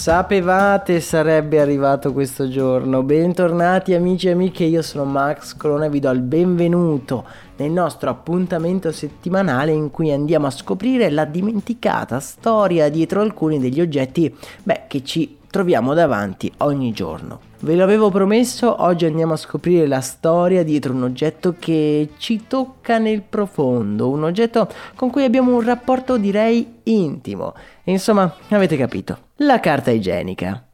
Sapevate sarebbe arrivato questo giorno. Bentornati amici e amiche, io sono Max Corona e vi do il benvenuto nel nostro appuntamento settimanale in cui andiamo a scoprire la dimenticata storia dietro alcuni degli oggetti beh, che ci troviamo davanti ogni giorno. Ve l'avevo promesso, oggi andiamo a scoprire la storia dietro un oggetto che ci tocca nel profondo, un oggetto con cui abbiamo un rapporto direi intimo. Insomma, avete capito, la carta igienica.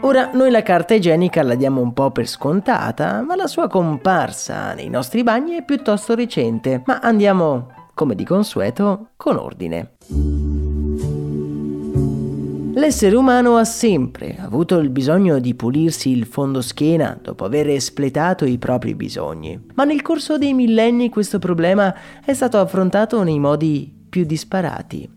Ora, noi la carta igienica la diamo un po' per scontata, ma la sua comparsa nei nostri bagni è piuttosto recente. Ma andiamo, come di consueto, con ordine. L'essere umano ha sempre avuto il bisogno di pulirsi il fondo schiena dopo aver espletato i propri bisogni, ma nel corso dei millenni questo problema è stato affrontato nei modi più disparati.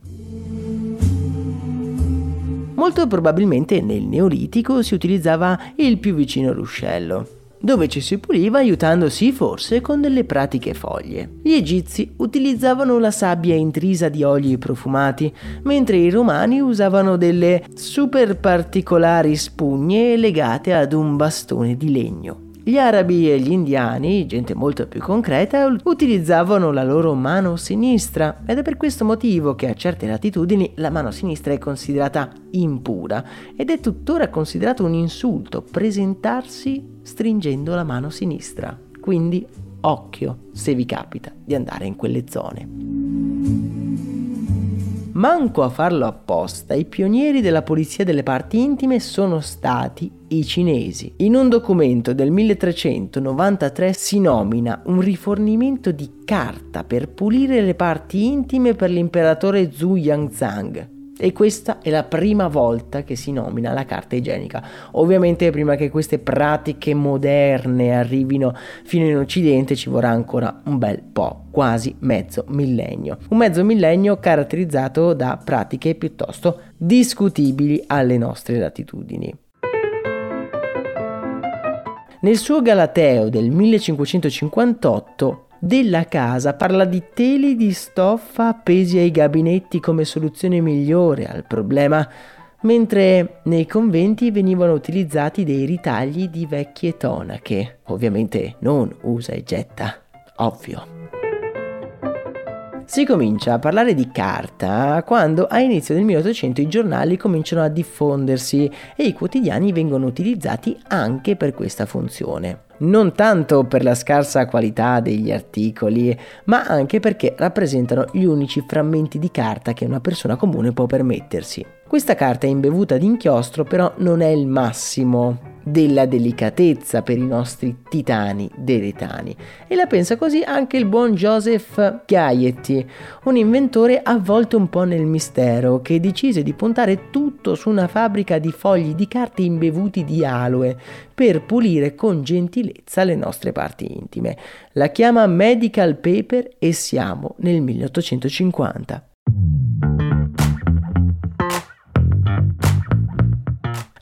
Molto probabilmente nel Neolitico si utilizzava il più vicino ruscello, dove ci si puliva aiutandosi forse con delle pratiche foglie. Gli egizi utilizzavano la sabbia intrisa di oli profumati, mentre i romani usavano delle super particolari spugne legate ad un bastone di legno. Gli arabi e gli indiani, gente molto più concreta, utilizzavano la loro mano sinistra ed è per questo motivo che a certe latitudini la mano sinistra è considerata impura ed è tuttora considerato un insulto presentarsi stringendo la mano sinistra. Quindi occhio se vi capita di andare in quelle zone. Manco a farlo apposta, i pionieri della pulizia delle parti intime sono stati i cinesi. In un documento del 1393 si nomina un rifornimento di carta per pulire le parti intime per l'imperatore Zhu Yangzhang. E questa è la prima volta che si nomina la carta igienica. Ovviamente prima che queste pratiche moderne arrivino fino in Occidente ci vorrà ancora un bel po', quasi mezzo millennio. Un mezzo millennio caratterizzato da pratiche piuttosto discutibili alle nostre latitudini. Nel suo Galateo del 1558 della casa, parla di teli di stoffa appesi ai gabinetti come soluzione migliore al problema, mentre nei conventi venivano utilizzati dei ritagli di vecchie tonache, ovviamente non usa e getta, ovvio. Si comincia a parlare di carta quando a inizio del 1800 i giornali cominciano a diffondersi e i quotidiani vengono utilizzati anche per questa funzione non tanto per la scarsa qualità degli articoli, ma anche perché rappresentano gli unici frammenti di carta che una persona comune può permettersi. Questa carta è imbevuta di inchiostro, però non è il massimo della delicatezza per i nostri titani deretani. E la pensa così anche il buon Joseph Gaietti, un inventore avvolto un po' nel mistero, che decise di puntare tutto su una fabbrica di fogli di carte imbevuti di aloe per pulire con gentilezza le nostre parti intime. La chiama Medical Paper e siamo nel 1850.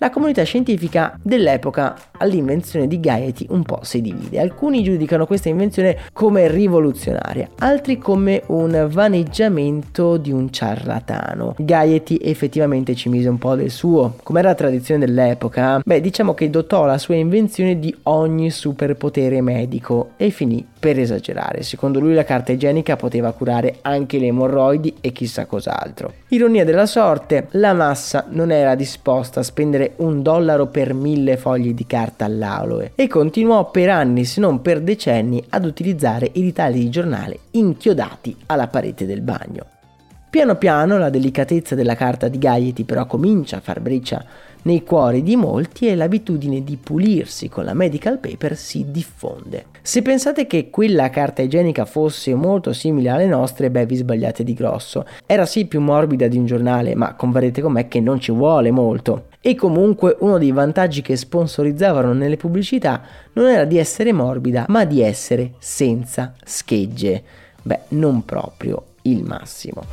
La comunità scientifica dell'epoca all'invenzione di Gaiety un po' si divide. Alcuni giudicano questa invenzione come rivoluzionaria, altri come un vaneggiamento di un ciarlatano. Gaiety effettivamente ci mise un po' del suo, come era la tradizione dell'epoca. Beh, diciamo che dotò la sua invenzione di ogni superpotere medico e finì per esagerare. Secondo lui la carta igienica poteva curare anche le emorroidi e chissà cos'altro. Ironia della sorte, la massa non era disposta a spendere un dollaro per mille fogli di carta all'aloe e continuò per anni se non per decenni ad utilizzare i ritagli di giornale inchiodati alla parete del bagno. Piano piano la delicatezza della carta di Gaiety però comincia a far breccia nei cuori di molti e l'abitudine di pulirsi con la medical paper si diffonde. Se pensate che quella carta igienica fosse molto simile alle nostre, beh vi sbagliate di grosso. Era sì più morbida di un giornale, ma converrete con me che non ci vuole molto. E comunque uno dei vantaggi che sponsorizzavano nelle pubblicità non era di essere morbida, ma di essere senza schegge. Beh, non proprio il massimo.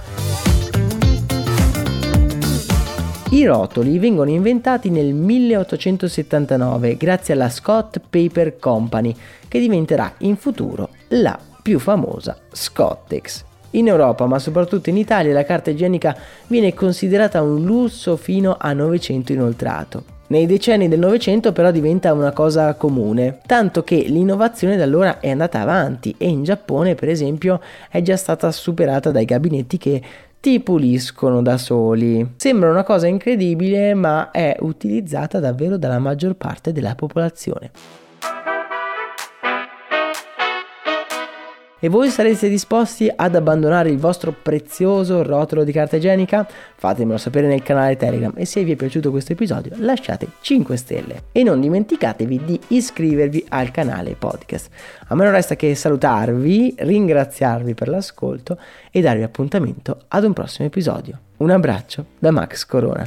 I rotoli vengono inventati nel 1879 grazie alla Scott Paper Company, che diventerà in futuro la più famosa Scottex. In Europa, ma soprattutto in Italia, la carta igienica viene considerata un lusso fino a 900 inoltrato. Nei decenni del Novecento però diventa una cosa comune, tanto che l'innovazione da allora è andata avanti e in Giappone per esempio è già stata superata dai gabinetti che ti puliscono da soli. Sembra una cosa incredibile ma è utilizzata davvero dalla maggior parte della popolazione. E voi sareste disposti ad abbandonare il vostro prezioso rotolo di carta igienica? Fatemelo sapere nel canale Telegram e se vi è piaciuto questo episodio lasciate 5 stelle e non dimenticatevi di iscrivervi al canale podcast. A me non resta che salutarvi, ringraziarvi per l'ascolto e darvi appuntamento ad un prossimo episodio. Un abbraccio da Max Corona.